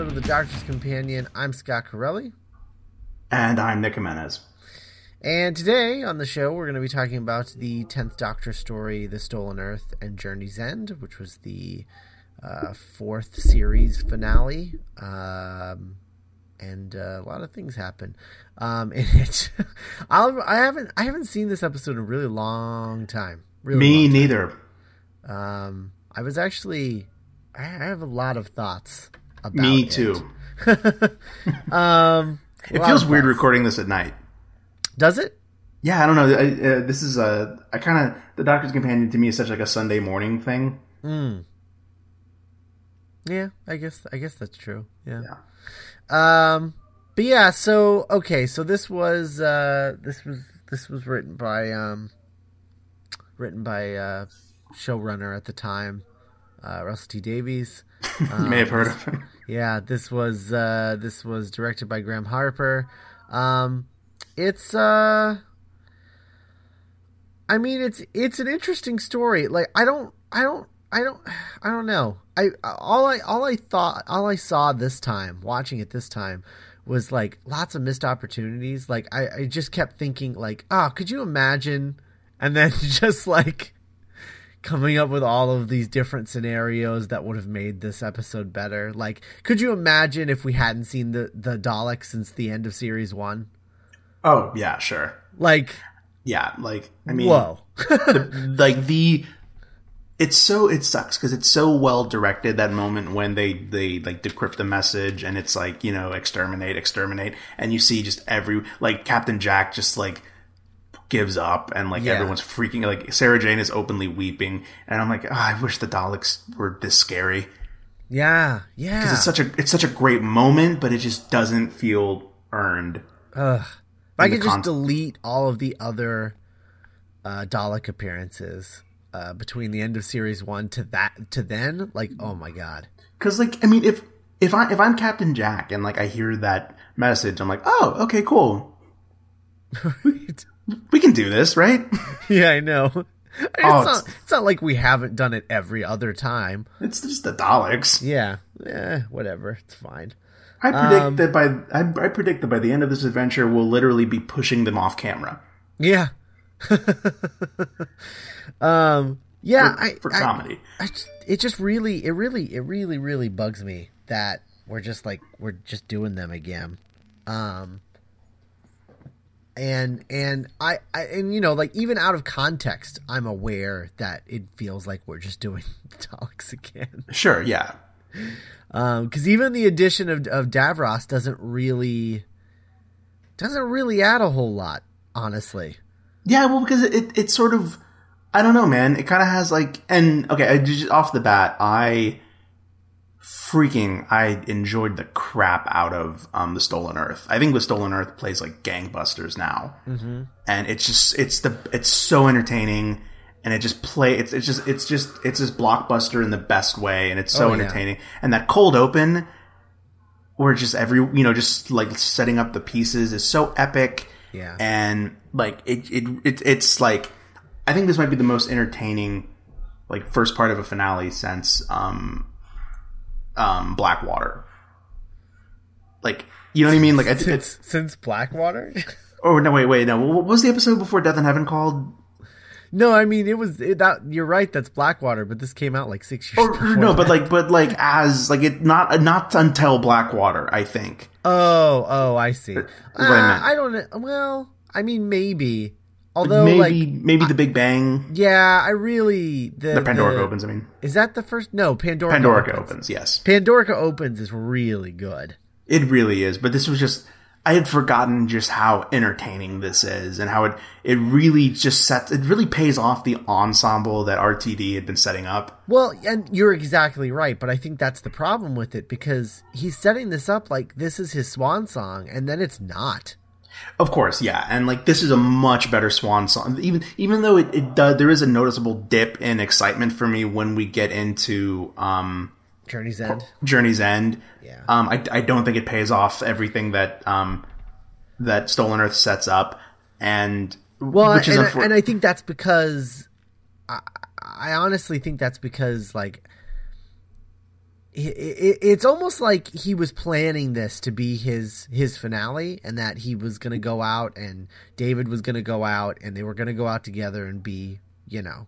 episode of The Doctor's Companion. I'm Scott Corelli. And I'm Nick Jimenez. And today on the show, we're going to be talking about the 10th Doctor story, The Stolen Earth and Journey's End, which was the uh, fourth series finale. Um, and uh, a lot of things happen um, in it. I'll, I haven't I haven't seen this episode in a really long time. Really Me long time. neither. Um, I was actually I have a lot of thoughts about Me it. too. um, It feels weird recording this at night. Does it? Yeah, I don't know. I, uh, this is a. I kind of the Doctor's Companion to me is such like a Sunday morning thing. Mm. Yeah, I guess I guess that's true. Yeah. Yeah. Um but yeah, so okay, so this was uh this was this was written by um written by uh showrunner at the time, uh Russell T Davies. you may have heard of it. Yeah, this was uh this was directed by Graeme Harper. Um it's uh I mean it's it's an interesting story. Like I don't I don't I don't I don't know. I all I all I thought all I saw this time watching it this time was like lots of missed opportunities. Like I, I just kept thinking like, oh, could you imagine? And then just like coming up with all of these different scenarios that would have made this episode better. Like, could you imagine if we hadn't seen the the Dalek since the end of series one? Oh yeah, sure. Like, Yeah, like I mean, whoa, like the. It's so it sucks because it's so well directed that moment when they they like decrypt the message and it's like you know exterminate exterminate and you see just every like Captain Jack just like gives up and like Yeah. everyone's freaking like Sarah Jane is openly weeping and I'm like oh, I wish the Daleks were this scary yeah, yeah. Because it's such a it's such a great moment but it just doesn't feel earned Ugh. If I could just delete all of the other uh, Dalek appearances uh, between the end of series one to that to then, like, oh my god, Because like I mean, if if I if I'm Captain Jack and like I hear that message, I'm like, oh, okay, cool. We can do this, right? yeah, I know. It's, Oh, not, it's- it's not like we haven't done it every other time. it's just the Daleks. Yeah, eh, whatever, it's fine. I predict Um, that by I, I predict that by the end of this adventure, we'll literally be pushing them off camera Yeah. um. Yeah. for, I, for I- comedy. I just, it just really, it really, it really, really bugs me that we're just like we're just doing them again. Um. And and I, I and you know like even out of context, I'm aware that it feels like we're just doing Daleks again. sure, yeah, Um, because even the addition of of Davros doesn't really doesn't really add a whole lot, honestly. yeah. Well, because it, it it's sort of I don't know, man. It kind of has like and okay, I just off the bat, I freaking I enjoyed the crap out of um the Stolen Earth. I think the Stolen Earth plays like gangbusters now, mm-hmm. and it's just it's the it's so entertaining, and it just play it's it's just it's just it's this blockbuster in the best way, and it's so Oh, yeah. entertaining. And that cold open, where just every you know just like setting up the pieces is so epic, Yeah. and like it it, it it's like I think this might be the most entertaining like first part of a finale since um um Blackwater. Like you know what I mean? Like it's Since since Blackwater. oh no wait wait no what was the episode before Death in Heaven called? no, I mean it was it, that. You're right. That's Blackwater, but this came out like six years. Or, before no, but like but like as like it not not until Blackwater I think. oh oh, I see. Uh, I. I don't know. Well, I mean maybe. Although maybe like maybe the Big Bang, yeah, I really the the Pandorica opens. I mean Is that the first? No, Pandorica. Pandorica opens. Yes, Pandorica opens is really good. It really is, but this was just I had forgotten just how entertaining this is and how it it really just sets it really pays off the ensemble that RTD had been setting up. Well, and you're exactly right, but I think that's the problem with it because he's setting this up like this is his swan song, and then it's not. Of course, yeah, and like this is a much better swan song. Even even though it, it does, there is a noticeable dip in excitement for me when we get into um, Journey's End. Journey's End. Yeah. Um, I, I don't think it pays off everything that um, that Stolen Earth sets up, and Well, which is and, I, and I think that's because I, I honestly think that's because like it's almost like he was planning this to be his his finale, and that he was going to go out, and David was going to go out, and they were going to go out together and be, you know,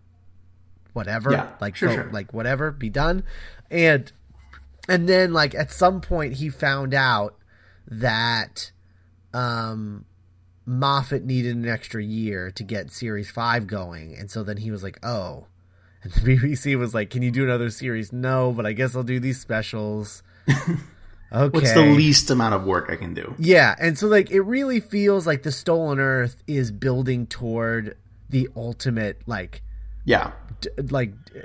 whatever, Yeah, like sure, go- sure. like whatever, be done, and and then like at some point he found out that um Moffat needed an extra year to get series 5 going and so then he was like oh and the BBC was like can you do another series no but I guess I'll do these specials okay What's the least amount of work I can do? yeah and so like it really feels like the stolen earth is building toward the ultimate like Yeah. d- like uh,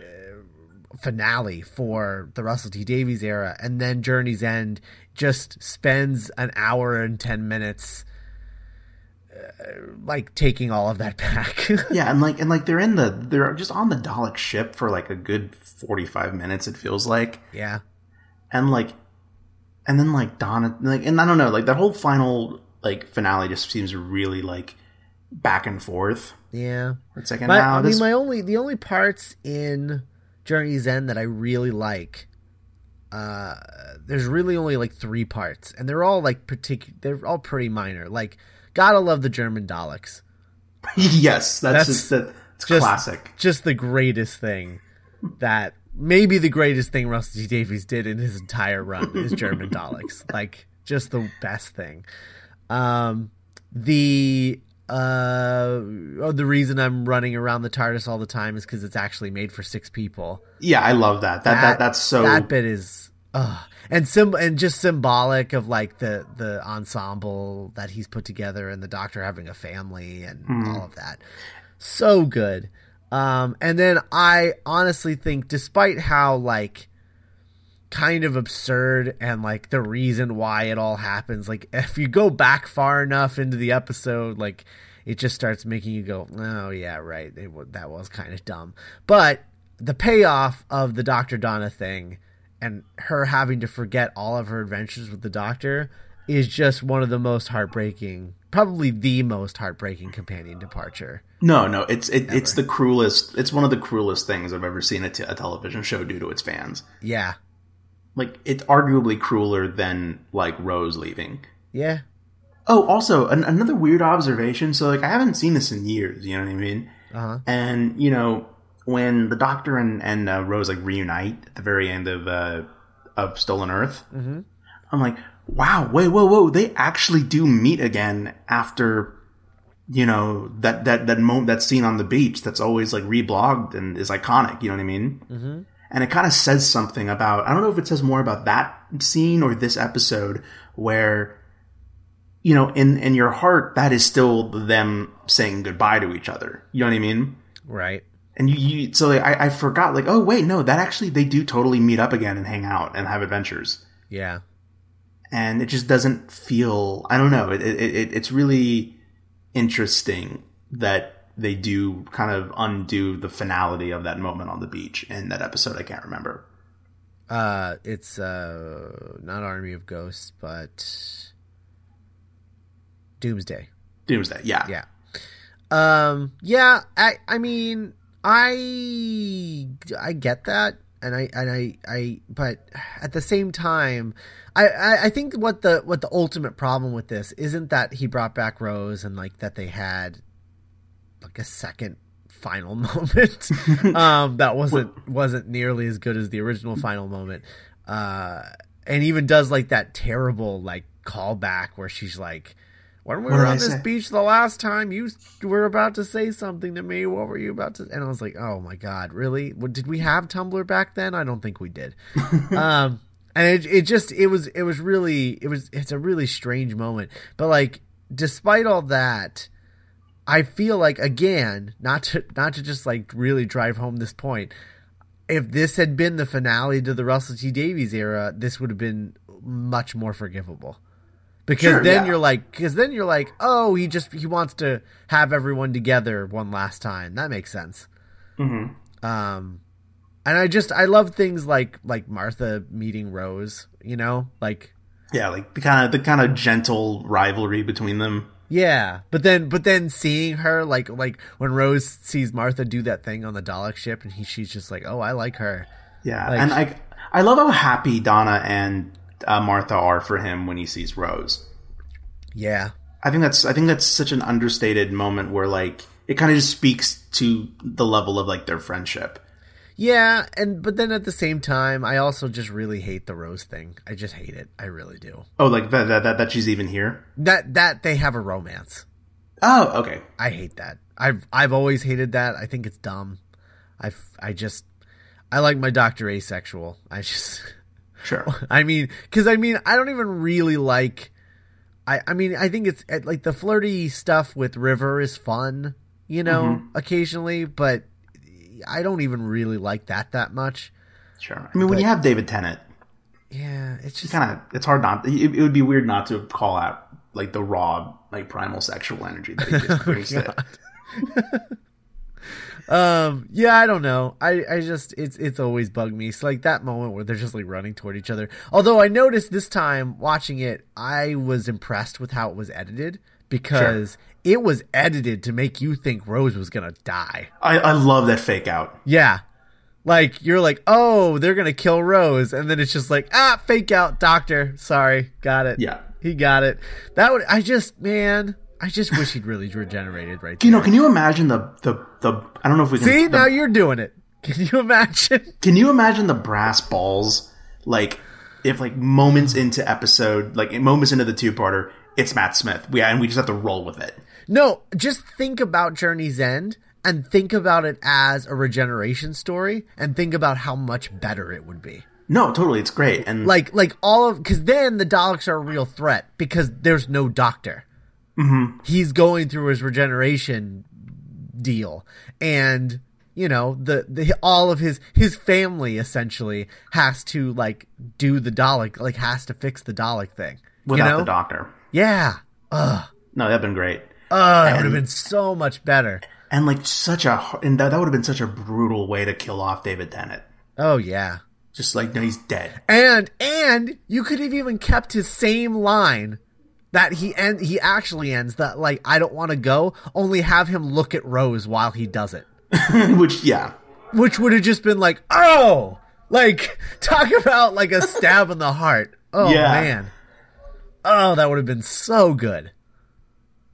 finale for the Russell T Davies era, and then Journey's End just spends an hour and ten minutes, like taking all of that back. Yeah, and like and like they're in the they're just on the Dalek ship for like a good forty five minutes. It feels like, yeah, and like, and then like Donna, like, and I don't know, like that whole final like finale just seems really like back and forth. yeah. It's like, My, now I mean, my only the only parts in Journey's End that I really like. Uh, there's really only like three parts, and they're all like particular. They're all pretty minor. Like, gotta love the German Daleks. yes, that's, That's just that. It's just- classic. just the greatest thing that maybe the greatest thing Russell T Davies did in his entire run is German Daleks. Like just the best thing. Um the uh oh, the reason I'm running around the TARDIS all the time is because it's actually made for six people. Yeah, I love that. That that, that's so. that bit is uh and sim and just symbolic of like the the ensemble that he's put together and the doctor having a family and Hmm. all of that. So good. Um and then i honestly think despite how like kind of absurd and like the reason why it all happens like if you go back far enough into the episode like it just starts making you go oh yeah right. It, that was kind of dumb. But the payoff of the dr donna thing and her having to forget all of her adventures with the doctor is just one of the most heartbreaking probably the most heartbreaking companion departure No, no, it's it, it's the cruelest. It's one of the cruelest things I've ever seen a, t- a television show do to its fans. yeah Like it's arguably crueler than like Rose leaving. yeah Oh, also an, another weird observation. So like I haven't seen this in years. You know what I mean? uh-huh And you know when the Doctor and and uh, Rose like reunite at the very end of uh, of Stolen Earth, Mhm. I'm like, wow, wait, whoa, whoa, they actually do meet again after you know that that that moment that scene on the beach that's always like reblogged and is iconic. You know what I mean? mm-hmm. and it kind of says something about I don't know if it says more about that scene or this episode where you know in in your heart that is still them saying goodbye to each other you know what I mean right and you, you so like, I, I forgot like oh wait no that actually they do totally meet up again and hang out and have adventures yeah and it just doesn't feel I don't know it, it, it it's really interesting that they do kind of undo the finality of that moment on the beach in that episode I can't remember Uh, it's uh not Army of Ghosts, but Doomsday. Doomsday yeah Yeah. Um. Yeah. I. I mean, I. I get that, and I. And I. I. But at the same time, I. I, I think what the what the ultimate problem with this isn't that he brought back Rose and like that they had like a second final moment um that wasn't wasn't nearly as good as the original final moment uh and even does like that terrible like callback where she's like when we What were on I this say? beach the last time you were about to say something to me. What were you about to and i was like oh my god really? What- did we have tumblr back then? I don't think we did. Um and it, it just it was it was really it was it's a really strange moment. But like despite all that i feel like again not to not to just like really drive home this point if this had been the finale to the russell t davies era this would have been much more forgivable because Sure, then yeah. you're like because then you're like oh he just he wants to have everyone together one last time. That makes sense. Hmm um and i just i love things like like martha meeting rose you know? Like Yeah, like the kind of the kind of gentle rivalry between them. yeah but then but then seeing her like like when rose sees martha do that thing on the dalek ship and he she's just like oh i like her. Yeah, Like- and I I love how happy Donna and uh, Martha are for him when he sees Rose. Yeah. I think that's I think that's such an understated moment where like it kind of just speaks to the level of like their friendship. Yeah, and but then at the same time, I also just really hate the Rose thing. I just hate it. I really do. Oh, like that that that, that she's even here. That that they have a romance. Oh, okay. I hate that. I've I've always hated that. I think it's dumb. I I just I like my doctor asexual. I just Sure. I mean, because I mean, I don't even really like. I I mean, I think it's uh, like the flirty stuff with River is fun, you know, Mm-hmm. occasionally, but I don't even really like that that much. Sure. I mean, when you have David Tennant, Yeah, it's just kind of it's hard not. It, it would be weird not to call out like the raw, like primal sexual energy that he just brings to it. um yeah i don't know. I i just it's it's always bugged me. It's like that moment where they're just like running toward each other. Although i noticed this time watching it i was impressed with how it was edited because it was edited to make you think rose was gonna die. I, I love that fake out. yeah. Like you're like oh they're gonna kill rose. And then it's just like ah fake out doctor. Sorry. Got it. Yeah. he got it. That would i just man i just wish he'd really regenerated right there You know, can you imagine the the the? I don't know if we can. see the- now you're doing it can you imagine Can you imagine the brass balls? Like, if like moments into episode, like moments into the two parter, it's Matt Smith. We and we just have to roll with it. No, just think about Journey's End and think about it as a regeneration story and think about how much better it would be. No, totally, it's great. And Like like all of cuz then the Daleks are a real threat because there's no doctor. Mm-hmm. He's going through his regeneration deal and you know the, the all of his his family essentially has to like do the Dalek like has to fix the Dalek thing. without you know? the doctor, Yeah. Ugh. no, that'd been great. Ugh, that would have been so much better. And like such a, and that, that would have been such a brutal way to kill off David Tennant. Oh yeah. Just like, no, he's dead. And and you could have even kept his same line that he end he actually ends that like I don't want to go, only have him look at Rose while he does it. Which, yeah, Which would have just been like, "Oh!" Like talk about like a stab in the heart. Oh Yeah. man. Oh, that would have been so good.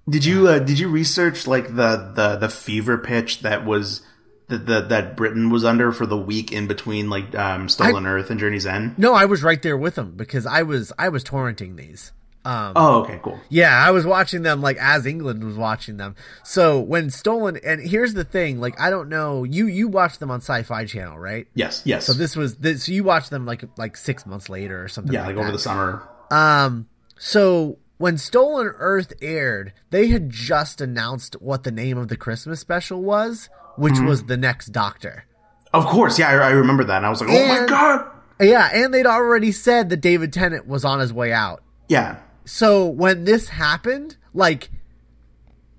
Did you uh, did you research like the the the fever pitch that was that that that Britain was under for the week in between like um, Stolen Earth and Journey's End? No, I was right there with him because I was I was torrenting these. Um Oh, okay, cool. Yeah, I was watching them like as England was watching them. So when stolen, and here's the thing: like I don't know, you you watched them on Sci-Fi Channel, right? Yes, yes. So this was this. So you watched them like like six months later or something. yeah, like, like over that. the summer. Um. So when Stolen Earth aired, they had just announced what the name of the Christmas special was, which Mm-hmm. was the next Doctor. Of course, yeah, I, I remember that. And I was like, oh my god. Yeah, and they'd already said that David Tennant was on his way out. Yeah, so when this happened, like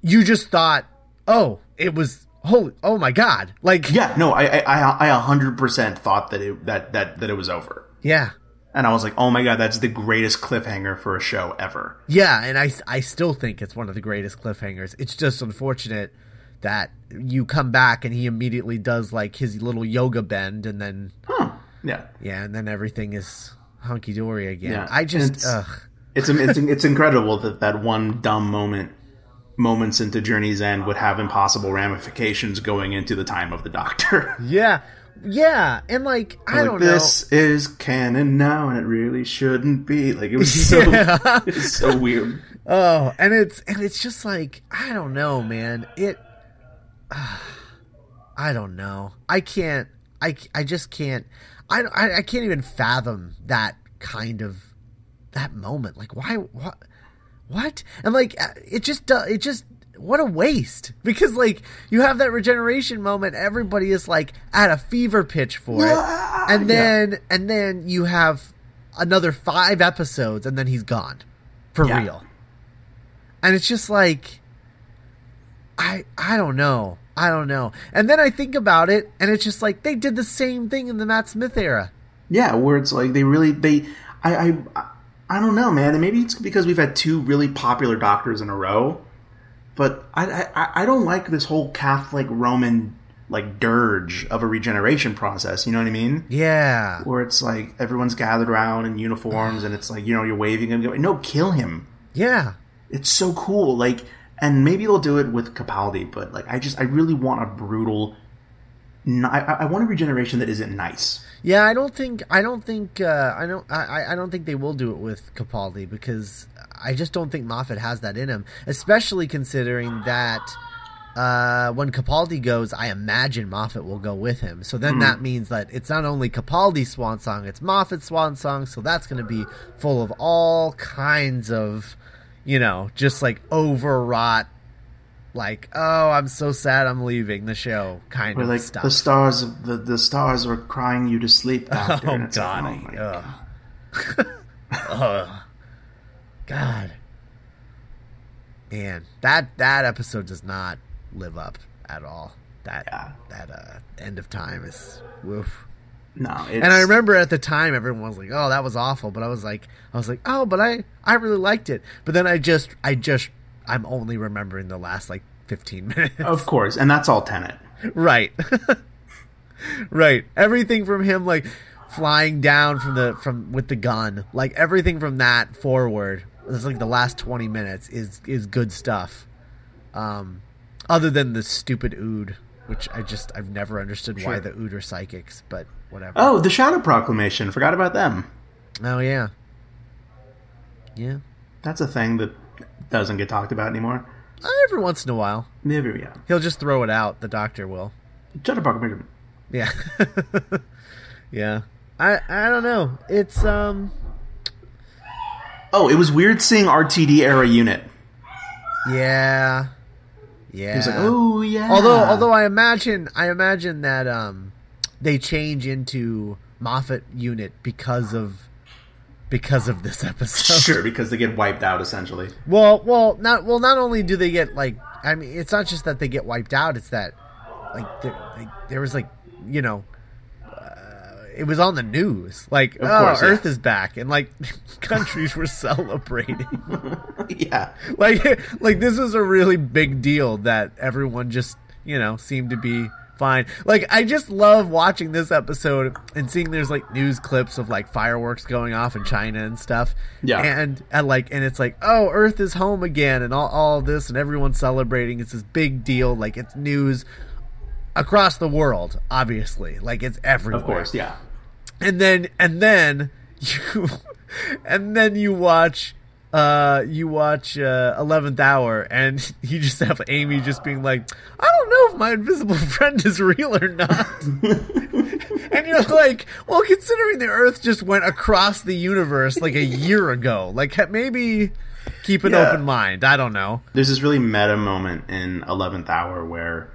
you just thought, oh, it was holy, oh my god, like yeah. No, I I I a hundred percent thought that it that that that it was over, yeah, and I was like, oh my god, that's the greatest cliffhanger for a show ever. yeah, and I I still think it's one of the greatest cliffhangers. It's just unfortunate that you come back and he immediately does like his little yoga bend, and then Huh. Yeah. yeah, and then everything is hunky dory again. Yeah, I just it's- It's it's incredible that that one dumb moment moments into Journey's End would have impossible ramifications going into the time of the Doctor. yeah, yeah, and like I like, don't know. this is canon now, and it really shouldn't be. Like it was so Yeah. it's so weird. Oh, and it's and it's just like I don't know, man. It I don't know. I can't I I just can't I I, I can't even fathom that kind of that moment. Like why what what? And like uh, it just do- it just what a waste. Because like you have that regeneration moment everybody is like at a fever pitch for it. And then and then you have another 5 episodes and then he's gone. For Yeah. real. And it's just like i i don't know. I don't know. And then i think about it and it's just like they did the same thing in the matt smith era. Yeah, where it's like they really they I I I don't know, man. And maybe it's because we've had two really popular doctors in a row. But I I, I don't like this whole Catholic Roman like dirge of a regeneration process. You know what I mean? Yeah. Where it's like everyone's gathered around in uniforms, and it's like you know you're waving and going, no, kill him. Yeah. It's so cool. Like, and maybe they'll do it with Capaldi, but like I just I really want a brutal. I, I want a regeneration that isn't nice. Yeah, I don't think I don't think uh, I don't I, I don't think they will do it with Capaldi because I just don't think Moffat has that in him, especially considering that uh, when Capaldi goes, I imagine Moffat will go with him. So then that means that it's not only Capaldi's swan song, it's Moffat's swan song. So that's going to be full of all kinds of, you know, just like overwrought, like oh, I'm so sad I'm leaving the show kind Where of like stuff. the stars, the the stars are crying you to sleep. Oh and it's like, God! oh. Ugh. God, man, that that episode does not live up at all. That Yeah. that uh, end of time is woof. No, And I remember at the time everyone was like, "Oh, that was awful," but I was like, I was like, "Oh, but I I really liked it." But then I just I just I'm only remembering the last like 15 minutes. of course, and that's all Tennant. Right. right. Everything from him like flying down from the from with the gun, like everything from that forward, it's like the last 20 minutes is is good stuff. Um other than the stupid ood, which I just I've never understood why the ood are psychics, but whatever. Oh, the Shadow Proclamation. Forgot about them. Oh yeah. Yeah. That's a thing that doesn't get talked about anymore. Uh, Every once in a while. Maybe yeah. He'll just throw it out, the doctor will. Proclamation. Yeah. yeah. I I don't know. It's um Oh, it was weird seeing RTD era unit. Yeah. Yeah. Like, oh yeah. although although I imagine I imagine that um they change into Moffat unit because of because of this episode. sure because they get wiped out essentially. Well, well, not well. Not only do they get like, I mean, it's not just that they get wiped out. It's that like there, like, there was like you know, uh, it was on the news. Like, Of oh, course, yeah. Earth is back, and like countries were celebrating. yeah. like, like this was a really big deal that everyone just you know seemed to be fine. Like, I just love watching this episode and seeing there's like news clips of like fireworks going off in China and stuff. Yeah. and and like and it's like oh Earth is home again and all all this and everyone's celebrating. It's this big deal. Like it's news across the world. Obviously, like it's everywhere Of course, yeah. and then and then you and then you watch uh you watch uh 11th hour and you just have amy just being like i don't know if my invisible friend is real or not. And you're like well considering the earth just went across the universe like a year ago like maybe keep an Yeah. open mind. I don't know. There's this really meta moment in Eleventh Hour where,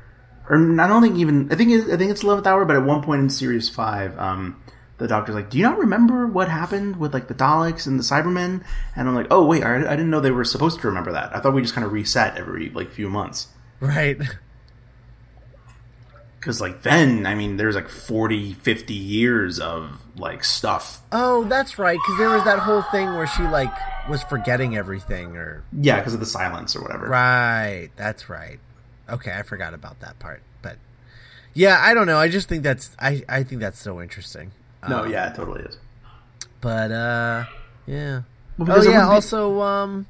or I don't think even I think it, I think it's Eleventh Hour, but at one point in Series Five, um, the Doctor's like, "Do you not remember what happened with like the Daleks and the Cybermen?" And I'm like, "Oh wait, I, I didn't know they were supposed to remember that. I thought we just kind of reset every like few months." right Because like then, I mean, there's like 40, 50 years of like stuff. oh that's right because there was that whole thing where she like was forgetting everything or Yeah, because of the silence or whatever. Right, that's right. Okay, I forgot about that part. But yeah, I don't know. I just think that's I I think that's so interesting. No, Um, yeah, it totally is. But uh yeah. Well, Oh yeah, be- also um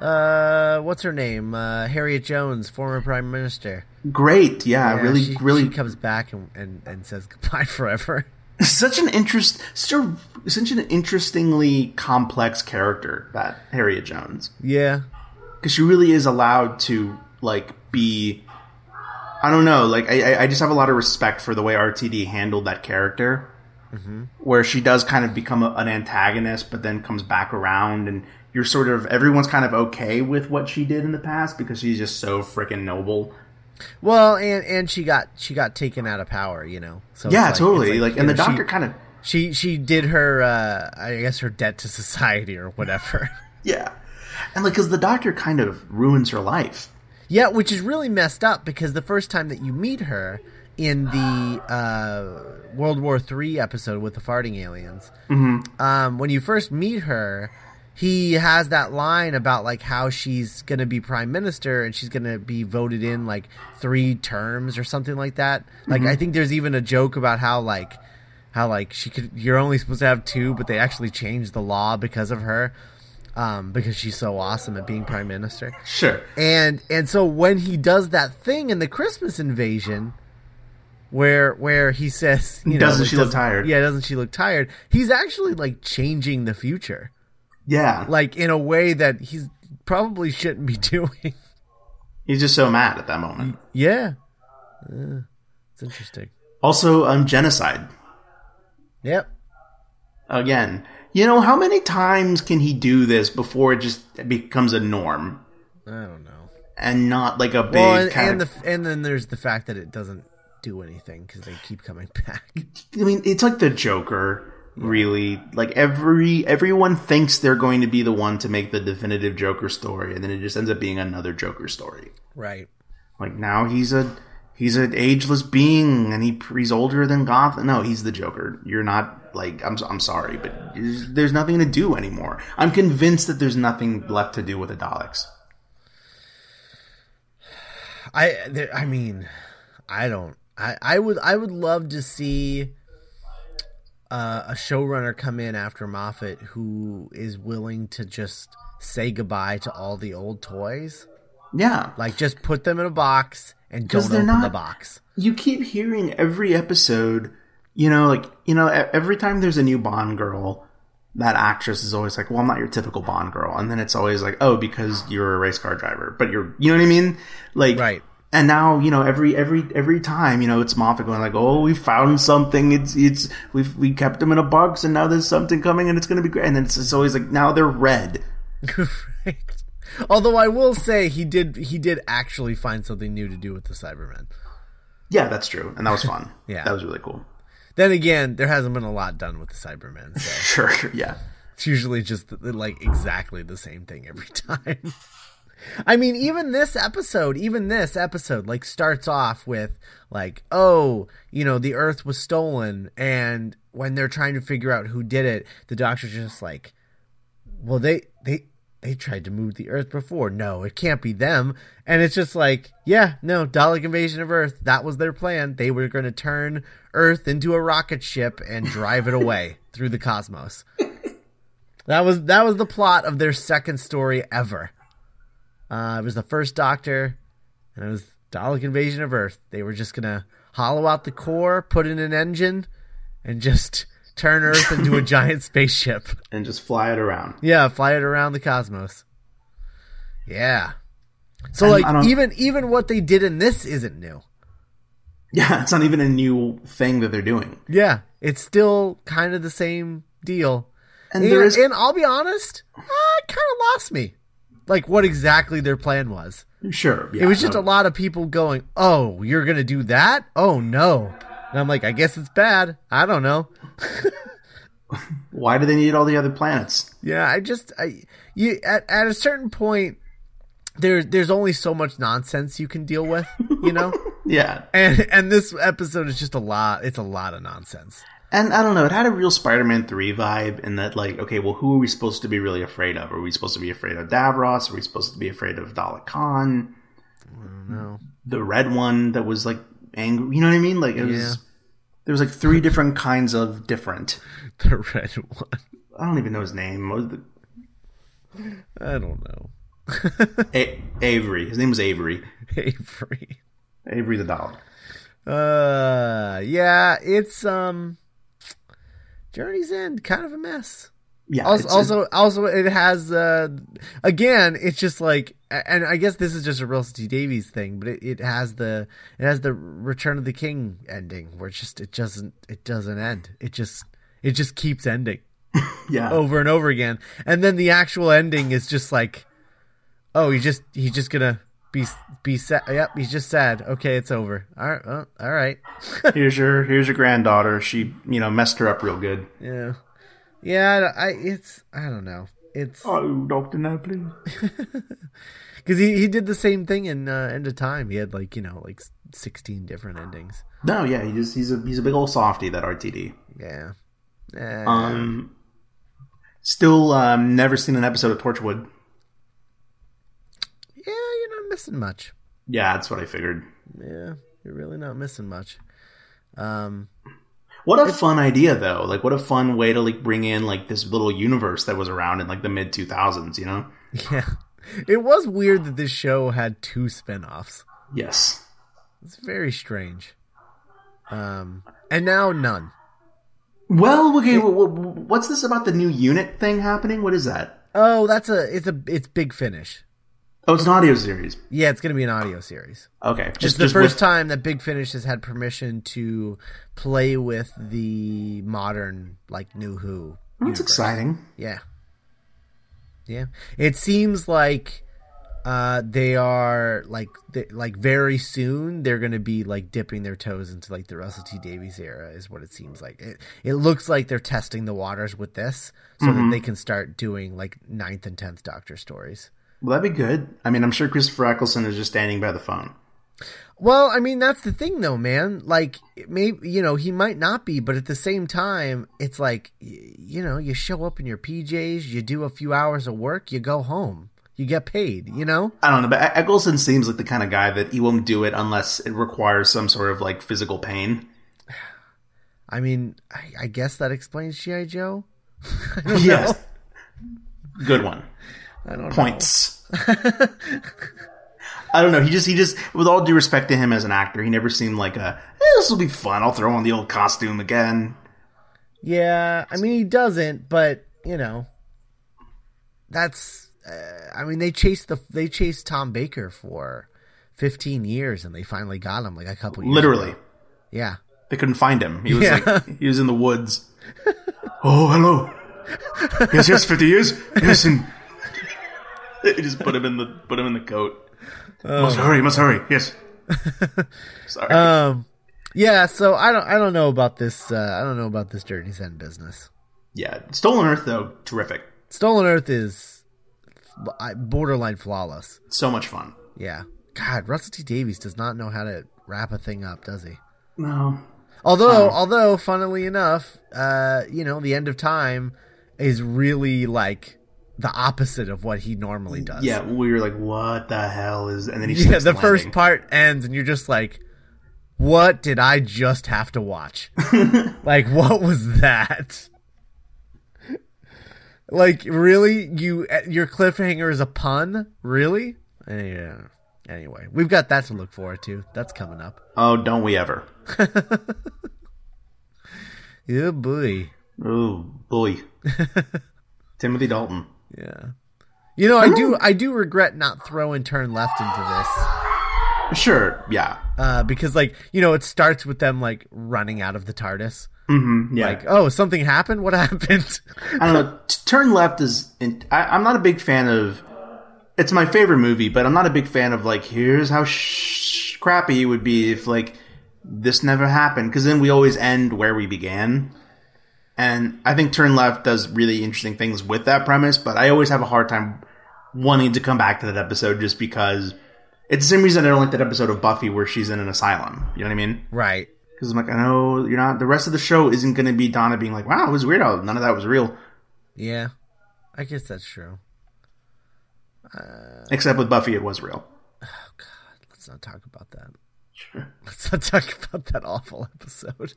uh what's her name? Uh Harriet Jones, former prime minister. great. Yeah, Yeah, really, she, really she comes back and, and, and says goodbye forever. such an interest, such a such an interestingly complex character that Harriet Jones, yeah. because she really is allowed to like be. I don't know, like I, I- I just have a lot of respect for the way RTD handled that character, where she does kind of become a, an antagonist, but then comes back around, and you're sort of everyone's kind of okay with what she did in the past because she's just so freaking noble. Well, and and she got she got taken out of power, you know. So yeah, like- totally. Like, you and the know, she- doctor kind of she she did her uh I guess her debt to society or whatever. yeah, and like because the doctor kind of ruins her life. yeah, which is really messed up because the first time that you meet her in the uh World War Three episode with the farting aliens, um, when you first meet her, he has that line about like how she's going to be prime minister and she's going to be voted in like three terms or something like that. Like I think there's even a joke about how like how like she could you're only supposed to have two, but they actually changed the law because of her. Um, because she's so awesome at being prime minister. Sure. And and so when he does that thing in the Christmas invasion where where he says, you know, Doesn't she look tired? Yeah, doesn't she look tired? He's actually like changing the future. Yeah. Like in a way that he's probably shouldn't be doing. He's just so mad at that moment. yeah. Uh, it's interesting. Also, um, genocide. Yep. Again, you know, how many times can he do this before it just becomes a norm I don't know. and not like a big Well, and, kind and of, the and then there's the fact that it doesn't do anything because they keep coming back. I mean, it's like the Joker, really. Like every everyone thinks they're going to be the one to make the definitive Joker story, and then it just ends up being another Joker story. right. Like now he's a he's an ageless being, and he he's older than Gotham. No, he's the Joker. You're not like I'm I'm sorry, but there's, there's nothing to do anymore. I'm convinced that there's nothing left to do with the Daleks. I I mean, I don't. I I would I would love to see uh, a showrunner come in after Moffat who is willing to just say goodbye to all the old toys. Yeah, Like just put them in a box and don't open the box. you keep hearing every episode, you know, like, you know, every time there's a new Bond girl, that actress is always like, well, I'm not your typical Bond girl. And then it's always like, oh, because you're a race car driver, but you're, you know what I mean? Like, Right. And now, you know, every, every, every time, you know, it's Moffat going like, oh, we found something. It's, it's, we've, we kept them in a box and now there's something coming and it's going to be great. And then it's, it's always like, now they're red. right. Although I will say he did he did actually find something new to do with the Cybermen. Yeah, that's true. And that was fun. Yeah. That was really cool. Then again, there hasn't been a lot done with the Cybermen, so sure yeah. it's usually just like exactly the same thing every time. I mean, even this episode, even this episode, like starts off with like, oh, you know, the Earth was stolen, and when they're trying to figure out who did it, the Doctor's just like, well, they they they tried to move the Earth before. No, it can't be them. And it's just like, yeah, no, Dalek invasion of Earth. That was their plan. They were going to turn Earth into a rocket ship and drive it away through the cosmos. That was that was the plot of their second story ever. Uh, it was the first Doctor, and it was Dalek invasion of Earth. They were just gonna hollow out the core, put in an engine, and just turn Earth into a giant spaceship. And just fly it around. Yeah, fly it around the cosmos. Yeah. So And like even even what they did in this isn't new. Yeah, it's not even a new thing that they're doing. Yeah, it's still kind of the same deal. And And, there is and I'll be honest, uh, it kind of lost me. Like what exactly their plan was. sure. Yeah, It was just a lot of people going, "Oh, you're gonna do that? Oh no!" And I'm like, "I guess it's bad. I don't know." Why do they need all the other planets? Yeah, I just I you at at a certain point there there's only so much nonsense you can deal with, you know? Yeah, and and this episode is just a lot it's a lot of nonsense. And I don't know. It had a real Spider-Man three vibe in that, like, okay, well, who are we supposed to be really afraid of? Are we supposed to be afraid of Davros? Are we supposed to be afraid of Dalek Caan? The red one that was like angry. You know what I mean? Like it was. Yeah. There was like three different kinds of different. The red one. I don't even know his name. I don't know. A- Avery. His name was Avery. Avery. Avery the Dalek. Uh yeah, it's um Journey's End kind of a mess. Yeah. also, it's- also, also, it has uh, again. It's just like, and I guess this is just a Russell T Davies thing, but it, it has the it has the Return of the King ending where it just it doesn't it doesn't end. It just it just keeps ending yeah. over and over again, and then the actual ending is just like, oh, he just he's just gonna be be sad. Yep, he's just sad. Okay, it's over. All right, well, all right. here's your here's your granddaughter. She you know messed her up real good. Yeah, yeah. I it's I don't know. It's Oh, Doctor, no, please. Because he, he did the same thing in uh, End of Time. He had like you know like sixteen different endings. No, yeah, he just he's a he's a big old softy that RTD. Yeah. Eh, Um, Still, um, never seen an episode of Torchwood. Yeah, you're not missing much. Yeah, that's what I figured. Yeah, you're really not missing much. Um, What a fun idea, though! Like, what a fun way to like bring in like this little universe that was around in like the mid two thousands. You know? yeah, it was weird that this show had two spin-offs. Yes. It's very strange. Um, and now none. Well, okay. wh- What's this about the new unit thing happening? What is that? Oh, that's a it's a it's Big Finish. Oh, it's an audio series. Yeah, it's gonna be an audio series. Okay, It's just the just first with- time that Big Finish has had permission to play with the modern, like New Who. That's universe. exciting. Yeah. Yeah. It seems like uh they are like they, like very soon they're going to be like dipping their toes into like the Russell T Davies era is what it seems like. It it looks like they're testing the waters with this so that they can start doing like ninth and 10th Doctor stories. Well, that'd be good. I mean, I'm sure Christopher Eccleston is just standing by the phone. Well, I mean that's the thing though, man. Like maybe you know, he might not be, but at the same time, it's like y- you know, you show up in your PJs, you do a few hours of work, you go home. You get paid, you know? I don't know, but Eccleston seems like the kind of guy that he won't do it unless it requires some sort of like physical pain. I mean, I, I guess that explains GI Joe. Yes. know. Good one. I don't know. Points. I don't know. He just, he just, with all due respect to him as an actor, he never seemed like a, eh, this will be fun. I'll throw on the old costume again. Yeah, I mean he doesn't, but you know, that's. Uh, I mean they chased the they chased Tom Baker for fifteen years, and they finally got him like a couple years. Literally. ago. Yeah. They couldn't find him. He was Yeah. like, he was in the woods. oh, hello. Yes, yes, 50 years. Yes, and they just put him in the, put him in the coat. Must hurry, must hurry. Yes. Sorry. Um. Yeah. So I don't I don't know about this. Uh, I don't know about this Journey's End business. yeah. Stolen Earth, though, terrific. Stolen Earth is borderline flawless. So much fun. Yeah. God, Russell T Davies does not know how to wrap a thing up, does he? No. Although, although, funnily enough, uh, you know, the end of time is really like the opposite of what he normally does. Yeah, we were like, what the hell is, and then he yeah. The landing. first part ends, and you're just like, "What did I just have to watch? like, what was that?" like, really? You your cliffhanger is a pun? Really? Yeah. Anyway, we've got that to look forward to. That's coming up. Oh, don't we ever. Yeah, boy. Oh, boy. Timothy Dalton. Yeah. You know, I do I do regret not throwing turn left into this. Sure, yeah. Uh because like, you know, it starts with them like running out of the TARDIS. Mm-hmm, yeah. Like, oh, something happened? What happened? I don't know. T- Turn Left is. In, I, I'm not a big fan of. It's my favorite movie, but I'm not a big fan of like. Here's how sh- crappy it would be if like this never happened, because then we always end where we began. And I think Turn Left does really interesting things with that premise, but I always have a hard time wanting to come back to that episode just because it's the same reason I don't like that episode of Buffy where she's in an asylum. You know what I mean? right. Because I'm like, I know you're not. The rest of the show isn't going to be Donna being like, "Wow, it was weird. None of that was real." Yeah. I guess that's true. Except with Buffy, it was real. Oh God, let's not talk about that. Let's not talk about that awful episode.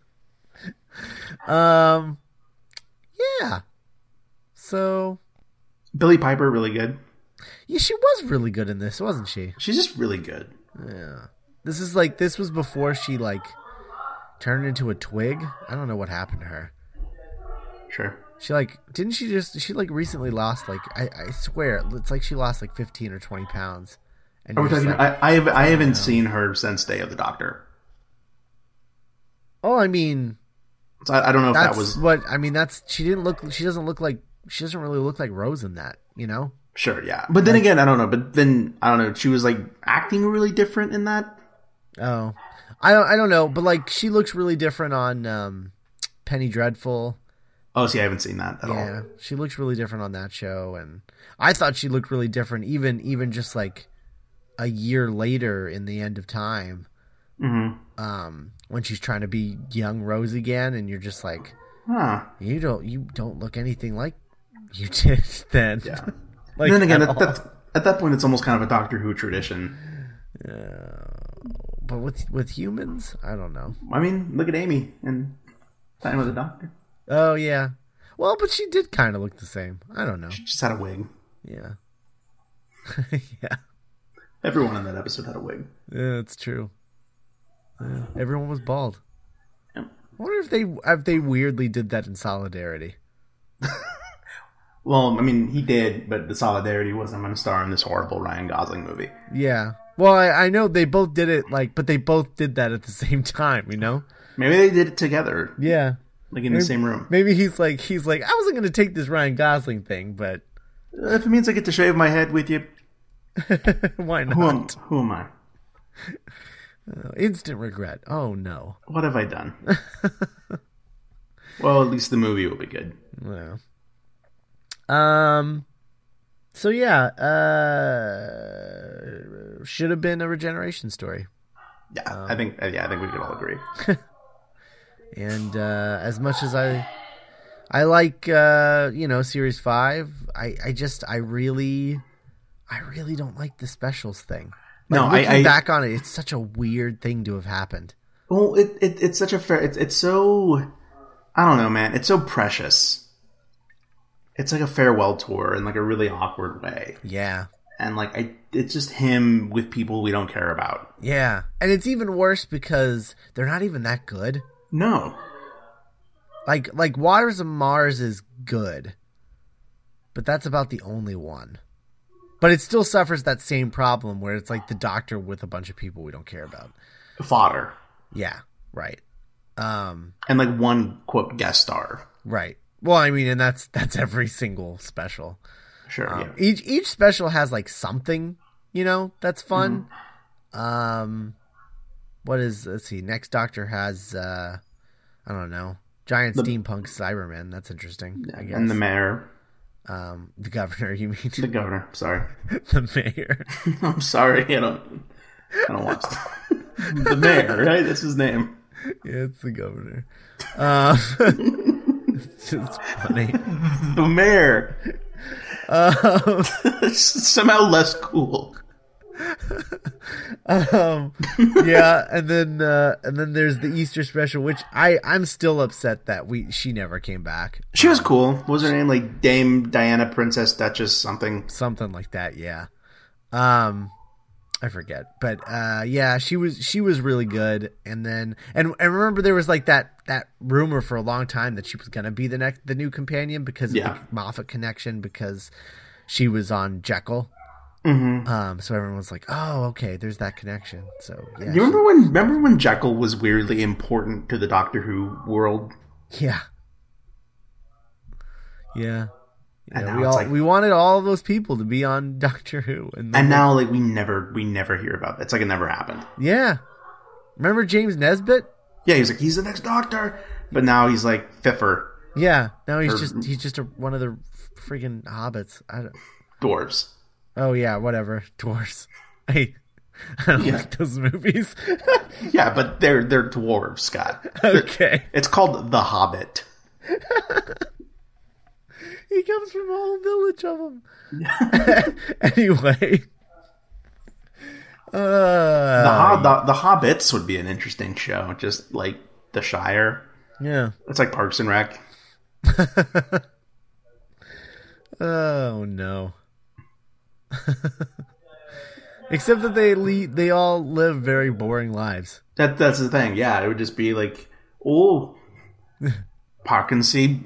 um Yeah. So Billie Piper, really good. yeah, she was really good in this, wasn't she? She's just really good. Yeah. This is like this was before she like turned into a twig. I don't know what happened to her. Sure. She like didn't she just she like recently lost like I, I swear it's like she lost like fifteen or twenty pounds. And Are we talking, like, I, I, have, I haven't seen her since Day of the Doctor. oh, I mean So I, I don't know if that's that was what I mean. That's she didn't look. She doesn't look like she doesn't really look like Rose in that. You know. sure. Yeah, but then again, I don't know. But then I don't know. She was like acting really different in that. Oh, I don't. I don't know. But like she looks really different on um, Penny Dreadful. Oh, see, I haven't seen that at Yeah, all. she looks really different on that show, and I thought she looked really different, even even just like a year later in the end of time, Mm-hmm. um, when she's trying to be young Rose again, and you're just like, Huh. you don't you don't look anything like You did then. Yeah. like, then again, at at, that, at that point, it's almost kind of a Doctor Who tradition. but with with humans, I don't know. I mean, look at Amy and Time with the Doctor. Oh yeah. Well, but she did kind of look the same. I don't know. She just had a wig. Yeah. yeah. Everyone in that episode had a wig. Yeah, it's true. Yeah, everyone was bald. Yep. I wonder if they if they weirdly did that in solidarity. Well, I mean, he did, but the solidarity wasn't going to star in this horrible Ryan Gosling movie. Yeah. Well, I, I know they both did it like, but they both did that at the same time. You know? Maybe they did it together, Yeah. like in the same room. Maybe he's like he's like I wasn't gonna take this Ryan Gosling thing, but uh, If it means I get to shave my head with you, why who am, not? who am I? Instant regret. Oh no. What have I done? well, at least the movie will be good. Yeah. Um. So yeah, uh, should have been a regeneration story. Yeah, I think. Yeah, I think we could all agree. And uh, as much as I, I like uh, you know series five, I I just I really, I really don't like the specials thing. Like, No, I- looking I- back on it, it's such a weird thing to have happened. Well, it, it it's such a fair. It's it's so. I don't know, man. It's so precious. It's like a farewell tour in like a really awkward way, Yeah, and like I, it's just him with people we don't care about. yeah, and it's even worse because they're not even that good. No, Like like Waters of Mars is good, but that's about the only one. But it still suffers that same problem where it's like the Doctor with a bunch of people we don't care about. fodder, Yeah, right. Um, and like one quote guest star. right. Well, I mean, and that's that's every single special. Sure, Um, yeah. Each each special has like something, you know, that's fun. Um, what is let's see, next Doctor has uh, I don't know, giant steampunk Cyberman. That's interesting. I guess. and the mayor, um, the governor, you mean the governor. Sorry, the mayor? I'm sorry. I don't. I don't watch the mayor. Right, that's his name. yeah, it's the governor. Um, it's just funny. The mayor. Um, Somehow less cool. Um, yeah, and then uh, and then there's the Easter special, which I I'm still upset that we she never came back. She was cool. What was her name? Like Dame Diana, Princess Duchess, something. something like that yeah um i forget but uh yeah she was she was really good and then and and remember there was like that that rumor for a long time that she was gonna be the next the new companion because of Yeah. the moffat connection because she was on jekyll Mm-hmm. um so everyone was like oh okay there's that connection so yeah You remember when? Remember when Jekyll was weirdly important to the Doctor Who world? she- yeah yeah And yeah, now we all like- we wanted all of those people to be on Doctor Who, and, And now, like, we never, we never hear about it. It's like it never happened. yeah, remember James Nesbitt? Yeah, he's like, he's the next Doctor, but now he's like Fiffer Yeah, now he's Or- just he's just a, one of the freaking hobbits. I don't, dwarves. Oh yeah, whatever, dwarves. I I don't Yeah. like those movies. Yeah, but they're they're dwarves, Scott. okay, It's called The Hobbit. he comes from a whole village of them. anyway, The, uh, Hob- the the Hobbits would be an interesting show. Just like the Shire. yeah. It's like Parks and Rec. Oh no. Except that they le- they all live very boring lives. That that's the thing. Yeah, it would just be like, oh, Parkinsey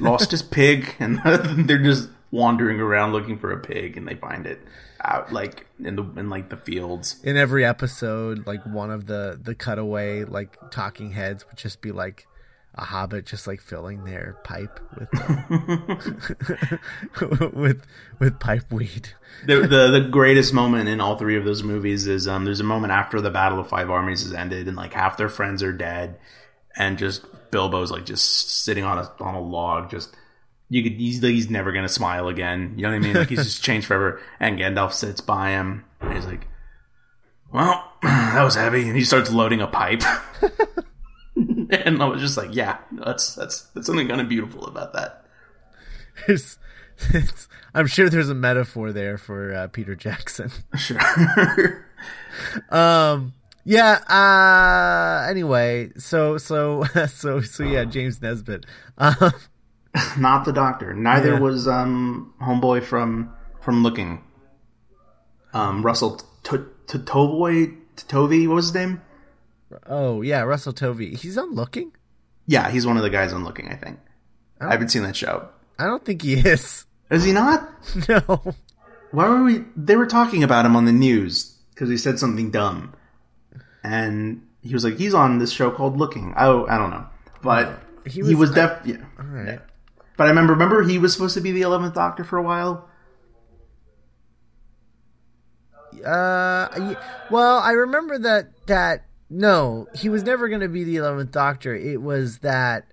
lost his pig, and they're just wandering around looking for a pig, and they find it out like in the in like the fields. in every episode like one of the the cutaway like talking heads would just be like a hobbit just like filling their pipe with with with pipe weed The, the the greatest moment in all three of those movies is um there's a moment after the Battle of Five Armies has ended, and like half their friends are dead, and just Bilbo's like just sitting on a on a log, just. You could he's, he's never gonna smile again. You know what I mean? Like he's just changed forever. And Gandalf sits by him and he's like, Well, that was heavy and he starts loading a pipe. and I was just like, Yeah, that's that's that's something kind of beautiful about that. There's, I'm sure there's a metaphor there for uh, Peter Jackson. Sure. Um. Yeah. Uh. Anyway. So. So. So. So. Yeah. James Nesbitt. Um. Not the doctor. Neither Yeah. was um homeboy from from Looking. Um, Russell T- T- Tovoy Tovi. What was his name? Oh. Yeah. Russell Tovey. He's on Looking. Yeah, he's one of the guys on Looking. I think. I haven't seen that show. I don't think he is. Is he not? No. Why were we? They were talking about him on the news because he said something dumb, and he was like, "He's on this show called Looking." Oh, I don't know, but He he was- was, def. Yeah. All right. But I remember, remember he was supposed to be the Eleventh Doctor for a while. Uh, well, I remember that that no, he was never going to be the eleventh Doctor. It was that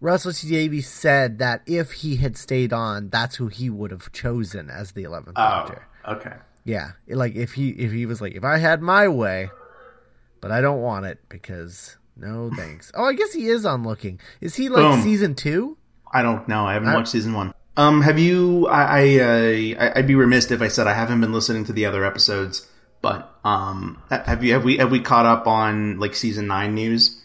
Russell T Davies said that if he had stayed on, that's who he would have chosen as the eleventh Doctor. okay. Yeah, like if he if he was like if I had my way, but I don't want it because no thanks. oh, I guess he is on Looking. Is he like Boom. season two? I don't know. I haven't watched season one. Um, have you? I, I, uh, I'd be remiss if I said I haven't been listening to the other episodes. But um, have you? Have we? Have we caught up on like season nine news?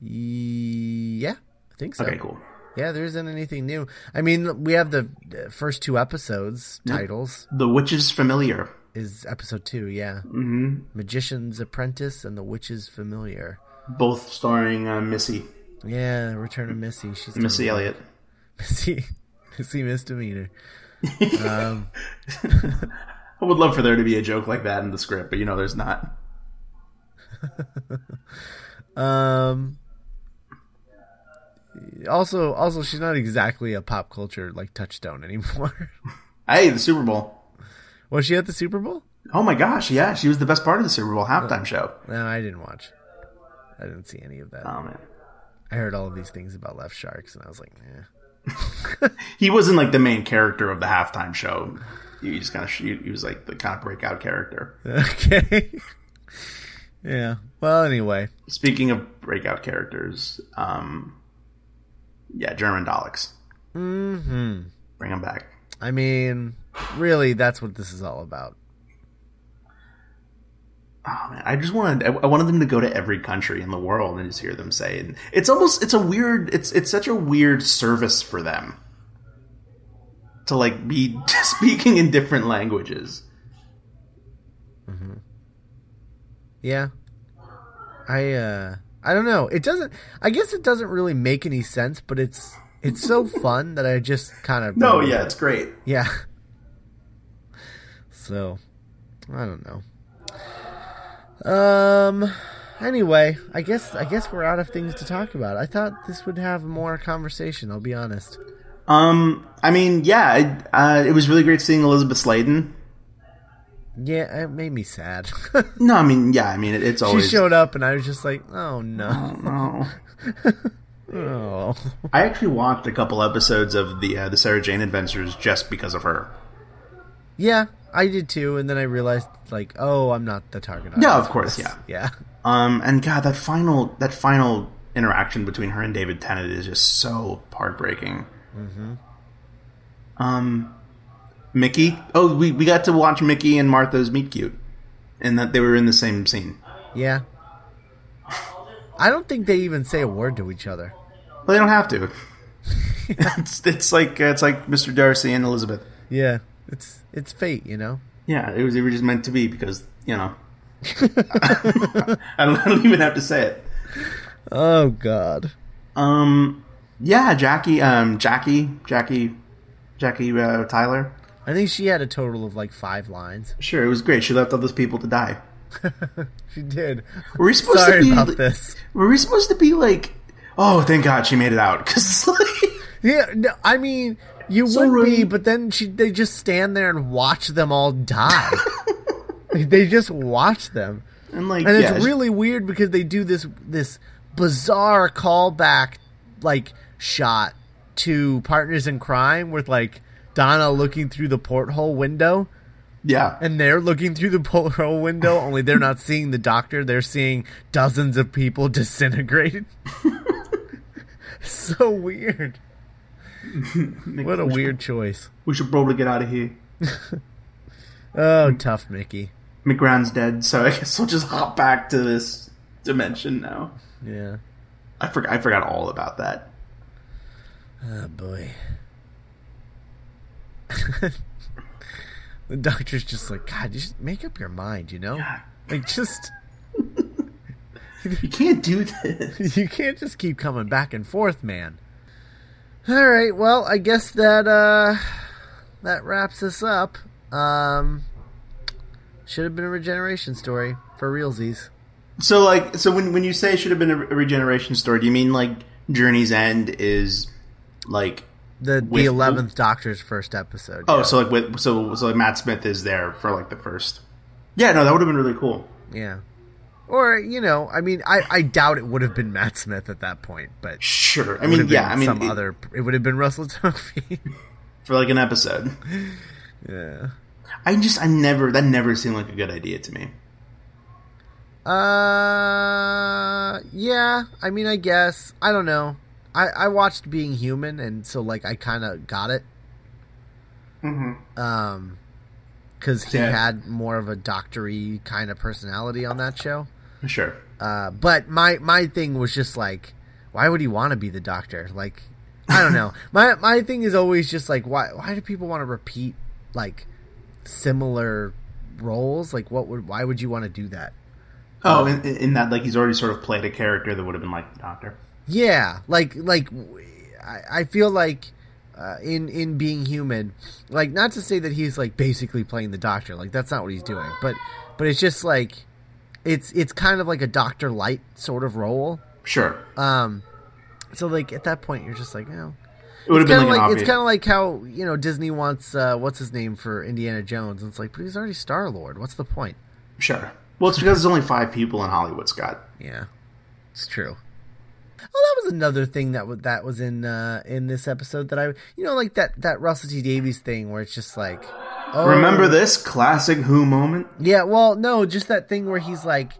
Yeah, I think so. Okay, cool. Yeah, there isn't anything new. I mean, we have the first two episodes titles. The Witch's Familiar. Is episode two? Yeah, mm-hmm. Magician's Apprentice and the Witch's Familiar. both starring uh, Missy Yeah, Return of Missy. She's Missy Elliott. Missy, Missy misdemeanor. um, I would love for there to be a joke like that in the script, but you know, there's not. um. Also, also, she's not exactly a pop culture like touchstone anymore. Hey, the Super Bowl. Was she at the Super Bowl? Oh my gosh, yeah, she was the best part of the Super Bowl halftime show. No, I didn't watch. I didn't see any of that. Oh man, I heard all of these things about left sharks, and I was like, eh. he wasn't like the main character of the halftime show. He just kind of he was like the kind of breakout character. Okay. yeah. Well, anyway. Speaking of breakout characters, um, yeah, German Daleks. Hmm. Bring them back. I mean, really, that's what this is all about. Oh man, I just wanted I wanted them to go to every country in the world and just hear them say it. It's almost it's a weird it's it's such a weird service for them to like be speaking in different languages. Yeah. I uh I don't know. It doesn't I guess it doesn't really make any sense, but it's it's so fun that I just kind of No, yeah, it's great. Yeah. So, I don't know. Um anyway, I guess I guess we're out of things to talk about. I thought this would have more conversation, I'll be honest. Um, I mean, yeah, it, uh, it was really great seeing Elizabeth Sladen. Yeah, it made me sad. No, I mean, yeah, I mean, it, it's always she showed up and I was just like, "Oh no." Oh. Oh. I actually watched a couple episodes of the uh, the Sarah Jane Adventures just because of her. Yeah, I did too, and then I realized like, "Oh, I'm not the target Yeah, of course, yeah. Yeah. Um, and God, that final that final interaction between her and David Tennant is just so heartbreaking. Mm-hmm. Um, Mickey. Oh, we we got to watch Mickey and Martha's meet cute, and that they were in the same scene. Yeah. I don't think they even say a word to each other. Well, they don't have to. it's it's like it's like Mr. Darcy and Elizabeth. Yeah. It's it's fate, you know. Yeah, it was it was just meant to be because you know. I, don't, I don't even have to say it. Oh god. Um, yeah, Jackie, um, Jackie, Jackie, Jackie uh, Tyler. I think she had a total of like 5 lines. Sure, it was great. She left all those people to die. She did. Were we supposed Sorry to be? about this. Were we supposed to be like? Oh, thank God she made it out. Because like, Yeah, no, I mean, you So would be, but then she they just stand there and watch them all die. they just watch them. and like, And yeah, it's really weird because they do this this bizarre callback like shot to Partners in Crime with like Donna looking through the porthole window yeah, and they're looking through the porthole window only they're not seeing the doctor they're seeing dozens of people disintegrated so weird what a weird choice. We should probably get out of here. Oh, tough Mickey. McGran's dead, so I guess we'll just hop back to this dimension now. Yeah. I forgot. I forgot all about that. Oh boy. the doctor's just like, God, just make up your mind, you know? God. Like, just You can't do this. you can't just keep coming back and forth, man. All right, well, I guess that uh that wraps us up. Um should have been a regeneration story for realsies. So, like, so when when you say it should have been a regeneration story, do you mean like Journey's End is like? The With- the eleventh Doctor's first episode. Oh, yeah. so like with so so like Matt Smith is there for like the first. Yeah, no, that would have been really cool. yeah. Or you know, I mean, I, I doubt it would have been Matt Smith at that point, but Sure. I mean, yeah, I mean, some it- other. It would have been Russell Tovey. for like an episode. yeah. I just I never that never seemed like a good idea to me. Uh, yeah. I mean, I guess I don't know. I I watched Being Human, and so like I kind of got it. Mm-hmm. Um, because he Yeah. had more of a doctory kind of personality on that show. Sure. Uh, but my my thing was just like, why would he want to be the doctor? Like, I don't know. my my thing is always just like, why why do people want to repeat like similar roles? Like, what would why would you want to do that? Oh, in, in that like he's already sort of played a character that would have been like the Doctor. Yeah, like like I, I feel like uh, in in being human, like not to say that he's like basically playing the doctor, like that's not what he's doing, but but it's just like it's it's kind of like a doctor light sort of role. Sure. Um, so like at that point, you're just like, oh, It would have been like, like, it's kind of like how you know Disney wants uh, what's his name for Indiana Jones, and it's like, but he's already Star Lord. What's the point? Sure. Well, it's because there's only five people in Hollywood, Scott. Yeah, it's true. Oh, that was another thing that was that was in uh, in this episode that I you know like that that Russell T Davies thing where it's just like, oh, Remember this classic Who moment? Yeah, well, no, just that thing where he's like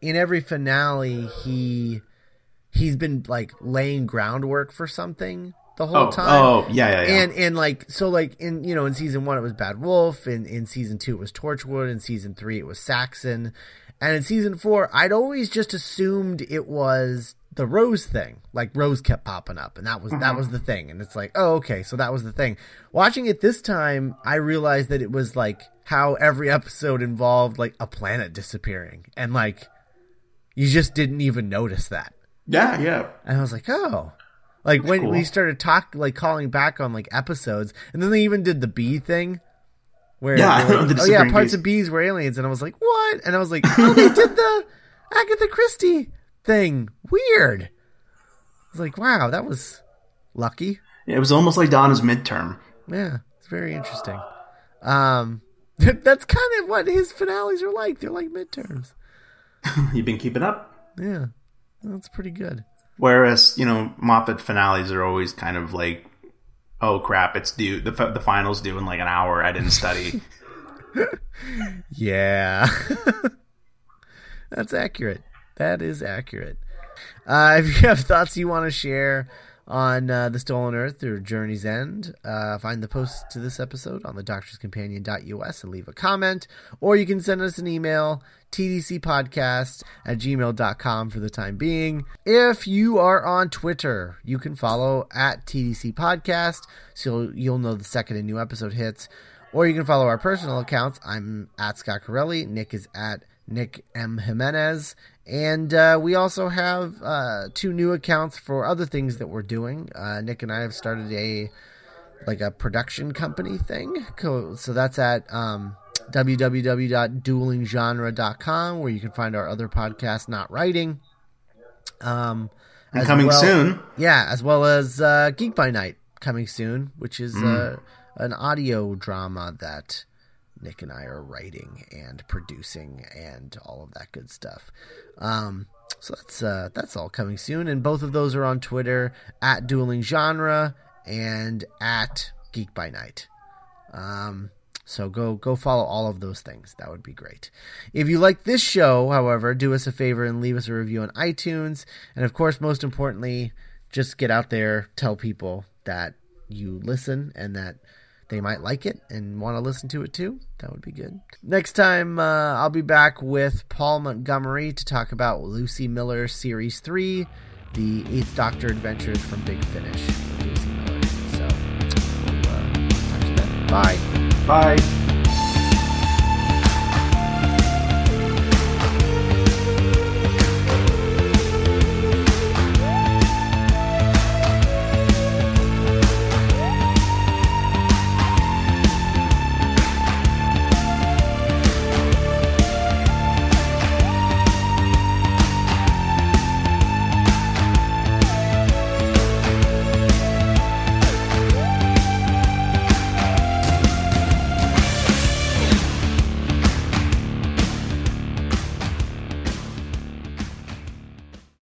in every finale he he's been like laying groundwork for something the whole Oh, time. oh, yeah, yeah, yeah. And and like so like in you know in season one it was Bad Wolf, in in season two it was Torchwood, in season three it was Saxon, and in season four I'd always just assumed it was the Rose thing. Like Rose kept popping up, and that was that mm-hmm. was the thing. And it's like, oh okay, so that was the thing. Watching it this time, I realized that it was like how every episode involved like a planet disappearing, and like you just didn't even notice that. yeah, yeah. And I was like, oh. Like when cool. we started talk like calling back on like episodes, and then they even did the bee thing, where Yeah, the oh yeah, parts bees. of bees were aliens, and I was like, what? And I was like, oh, they did the Agatha Christie thing. Weird. I was like, wow, that was lucky. It was almost like Donna's midterm. Yeah, it's very interesting. Um, that's kind of what his finales are like. They're like midterms. You've been keeping up. Yeah, that's pretty good. Whereas, you know, Moffat finales are always kind of like, oh crap, it's due. The, the final's due in like an hour. I didn't study. Yeah. That's accurate. That is accurate. Uh, if you have thoughts you want to share on uh, The Stolen Earth or Journey's End, uh, find the post to this episode on the doctorscompanion.us and leave a comment. Or you can send us an email, tdcpodcast at gmail.com for the time being. If you are on Twitter, you can follow at TDC Podcast so you'll, you'll know the second a new episode hits. Or you can follow our personal accounts. I'm at Scott Corelli. Nick is at Nick M. Jimenez. And uh, we also have uh, two new accounts for other things that we're doing. Uh, Nick and I have started a like a production company thing. So that's at um, www.duelinggenre.com where you can find our other podcasts, Not Writing. Um, And coming well- soon. yeah, as well as uh, Geek by Night coming soon, which is uh, an audio drama that Nick and I are writing and producing and all of that good stuff. Um, so that's uh, that's all coming soon, and both of those are on Twitter at Dueling Genre and at Geek by Night. Um, so go go follow all of those things. That would be great. If you like this show, however, do us a favor and leave us a review on iTunes. And of course, most importantly, just get out there, tell people that you listen and that they might like it and want to listen to it too. That would be good. Next time, uh, I'll be back with Paul Montgomery to talk about Lucie Miller Series 3, The Eighth Doctor Adventures from Big Finish Lucie Miller. So, uh. Bye. Bye.